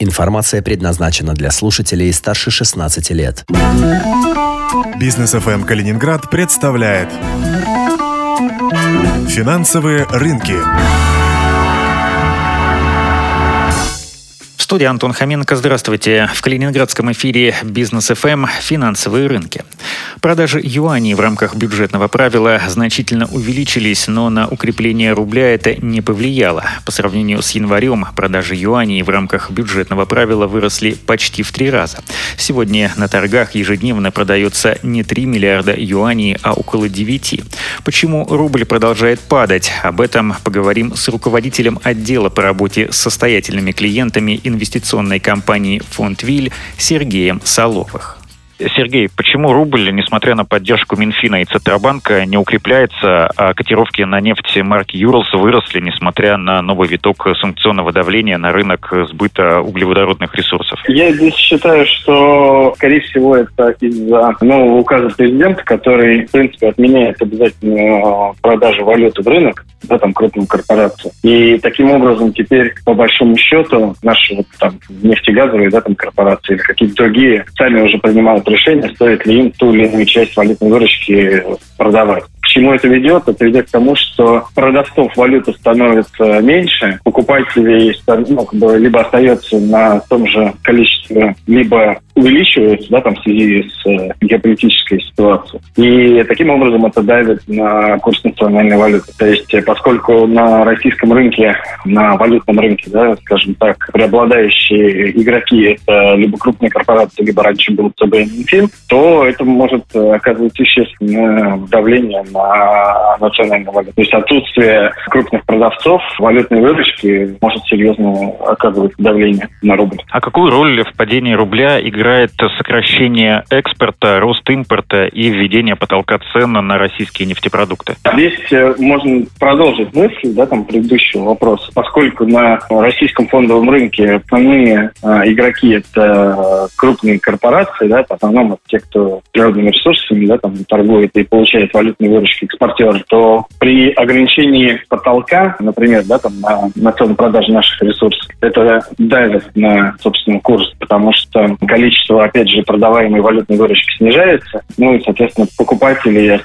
Информация предназначена для слушателей старше 16 лет. Бизнес ФМ Калининград представляет Финансовые рынки. Студии Антон Хоменко. Здравствуйте. В калининградском эфире «Бизнес ФМ. Финансовые рынки». Продажи юаней в рамках бюджетного правила значительно увеличились, но на укрепление рубля это не повлияло. По сравнению с январем продажи юаней в рамках бюджетного правила выросли почти в три раза. Сегодня на торгах ежедневно продается не 3 миллиарда юаней, а около 9. Почему рубль продолжает падать? Об этом поговорим с руководителем отдела по работе с состоятельными клиентами инвестиционной компании «Фондвиль» Сергеем Соловых. Сергей, почему рубль, несмотря на поддержку Минфина и Центробанка, не укрепляется, а котировки на нефть марки Юрлс выросли, несмотря на новый виток санкционного давления на рынок сбыта углеводородных ресурсов? Я здесь считаю, что, скорее всего, это из-за нового указа президента, который, в принципе, отменяет обязательную продажу валюты в рынок, да, там, крупным корпорациям. И таким образом теперь, по большому счету, наши вот, там, нефтегазовые да, там, корпорации или какие-то другие сами уже принимают решение, стоит ли им ту или иную часть валютной выручки продавать. К чему это ведет? Это ведет к тому, что продавцов валюты становится меньше, покупателей ну, как бы, либо остается на том же количестве, либо увеличивается да, там, в связи с э, геополитической ситуацией. И таким образом это давит на курс национальной валюты. То есть э, поскольку на российском рынке, на валютном рынке, да, скажем так, преобладающие игроки это либо крупные корпорации, либо раньше был ЦБ и то это может э, оказывать существенное давление на национальную валюту. То есть отсутствие крупных продавцов валютной выручки может серьезно оказывать давление на рубль. А какую роль в падении рубля играет сокращение экспорта, рост импорта и введение потолка цен на российские нефтепродукты? Здесь э, можно продолжить мысль да, там, предыдущего вопроса. Поскольку на российском фондовом рынке основные э, игроки – это крупные корпорации, да, в основном это те, кто природными ресурсами да, там, торгует и получает валютные выручки экспортеры, то при ограничении потолка, например, да, там, на, на цену продажи наших ресурсов, это давит на, собственно, курс, потому что количество опять же, продаваемой валютной выручки снижается, ну и, соответственно, покупателей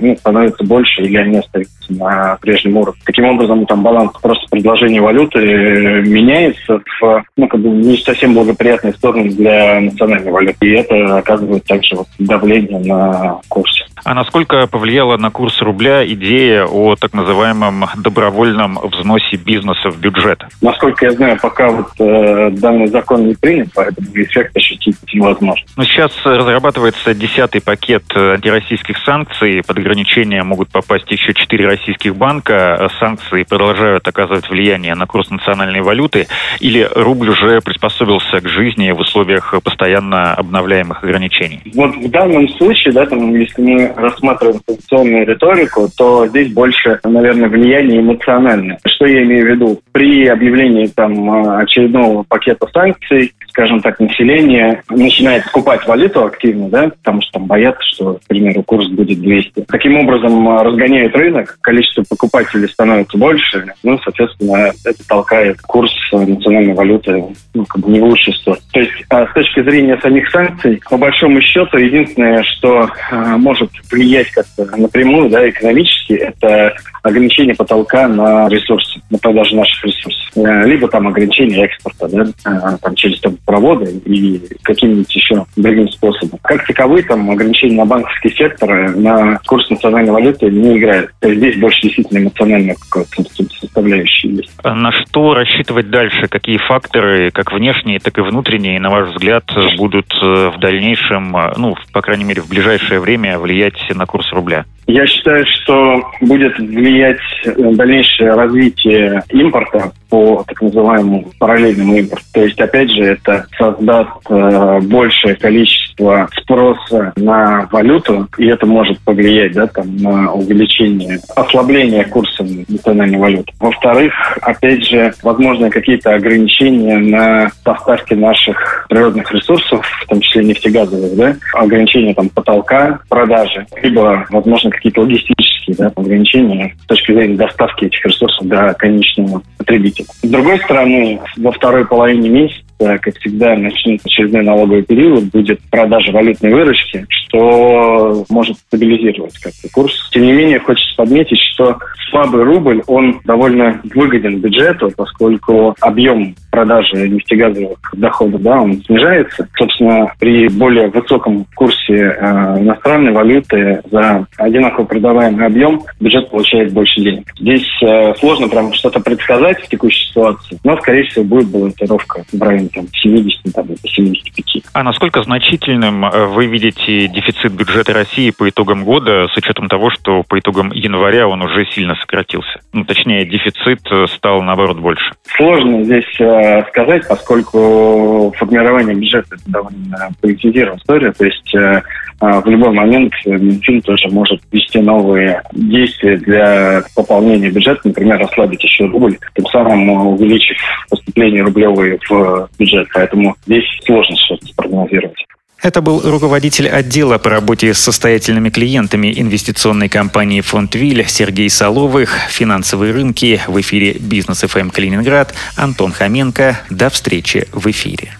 ну, становится больше или они остаются на прежнем уровне. Таким образом, там баланс просто предложения валюты э, меняется в ну, как бы не совсем благоприятную сторону для национальной валюты. И это оказывает также вот давление на курсе. А насколько повлияла на курс рубля идея о так называемом добровольном взносе бизнеса в бюджет? Насколько я знаю, пока вот э, данный закон не принят, поэтому эффект ощутить невозможно. Но сейчас разрабатывается десятый пакет антироссийских санкций. Под ограничения могут попасть еще четыре российских банка. Санкции продолжают оказывать влияние на курс национальной валюты. Или рубль уже приспособился к жизни в условиях постоянно обновляемых ограничений? Вот в данном случае, да, там, если мы рассматриваем санкционную риторику, то здесь больше, наверное, влияние эмоциональное. Что я имею в виду? При объявлении там очередного пакета санкций, скажем так, население начинает покупать валюту активно, да, потому что там боятся, что, к примеру, курс будет 200. Таким образом, разгоняет рынок, количество покупателей становится больше, ну, соответственно, это толкает курс национальной валюты ну, как бы не в лучшую сторону. То есть, а с точки зрения самих санкций, по большому счету, единственное, что а, может влиять как-то напрямую, да, экономически, это ограничение потолка на ресурсы, на продажу наших ресурсов. Э, либо там ограничение экспорта, да, э, там через проводы и каким-нибудь еще другим способом. Как таковые там ограничения на банковский сектор, э, на курс национальной валюты не играют. То есть здесь больше действительно эмоциональная какая-то составляющая есть. А на что рассчитывать дальше? Какие факторы, как внешние, так и внутренние, на ваш взгляд, будут в дальнейшем, ну, по крайней мере, в ближайшее время влиять на курс рубля? Я считаю, что будет влиять дальнейшее развитие импорта по так называемому параллельному импорту. То есть, опять же, это создаст э, большее количество спроса на валюту, и это может повлиять да, там, на увеличение, ослабление курса национальной валюты. Во-вторых, опять же, возможно, какие-то ограничения на поставки наших природных ресурсов, в том числе нефтегазовых, да, ограничения там потолка продажи, либо, возможно, какие-то логистические да, ограничения с точки зрения доставки этих ресурсов до конечного потребителя. С другой стороны, во второй половине месяца как всегда, начнется очередной налоговый период, будет продажа валютной выручки, что может стабилизировать как-то курс. Тем не менее, хочется подметить, что слабый рубль, он довольно выгоден бюджету, поскольку объем продажи нефтегазовых доходов, да, он снижается. Собственно, при более высоком курсе э, иностранной валюты за одинаково продаваемый объем бюджет получает больше денег. Здесь э, сложно прям что-то предсказать в текущей ситуации, но, скорее всего, будет балансировка в районе там, 70, там, 75. А насколько значительным э, вы видите дефицит бюджета России по итогам года, с учетом того, что по итогам января он уже сильно сократился? Ну, точнее, дефицит э, стал, наоборот, больше. Сложно здесь э, сказать, поскольку формирование бюджета – это довольно политизированная история. То есть э, э, в любой момент Минфин тоже может ввести новые действия для пополнения бюджета, например, ослабить еще рубль, тем самым увеличив поступление рублевые в бюджет. Поэтому здесь сложно что-то спрогнозировать. Это был руководитель отдела по работе с состоятельными клиентами инвестиционной компании «Фондвиль» Сергей Соловых. Финансовые рынки в эфире «Бизнес ФМ Калининград». Антон Хоменко. До встречи в эфире.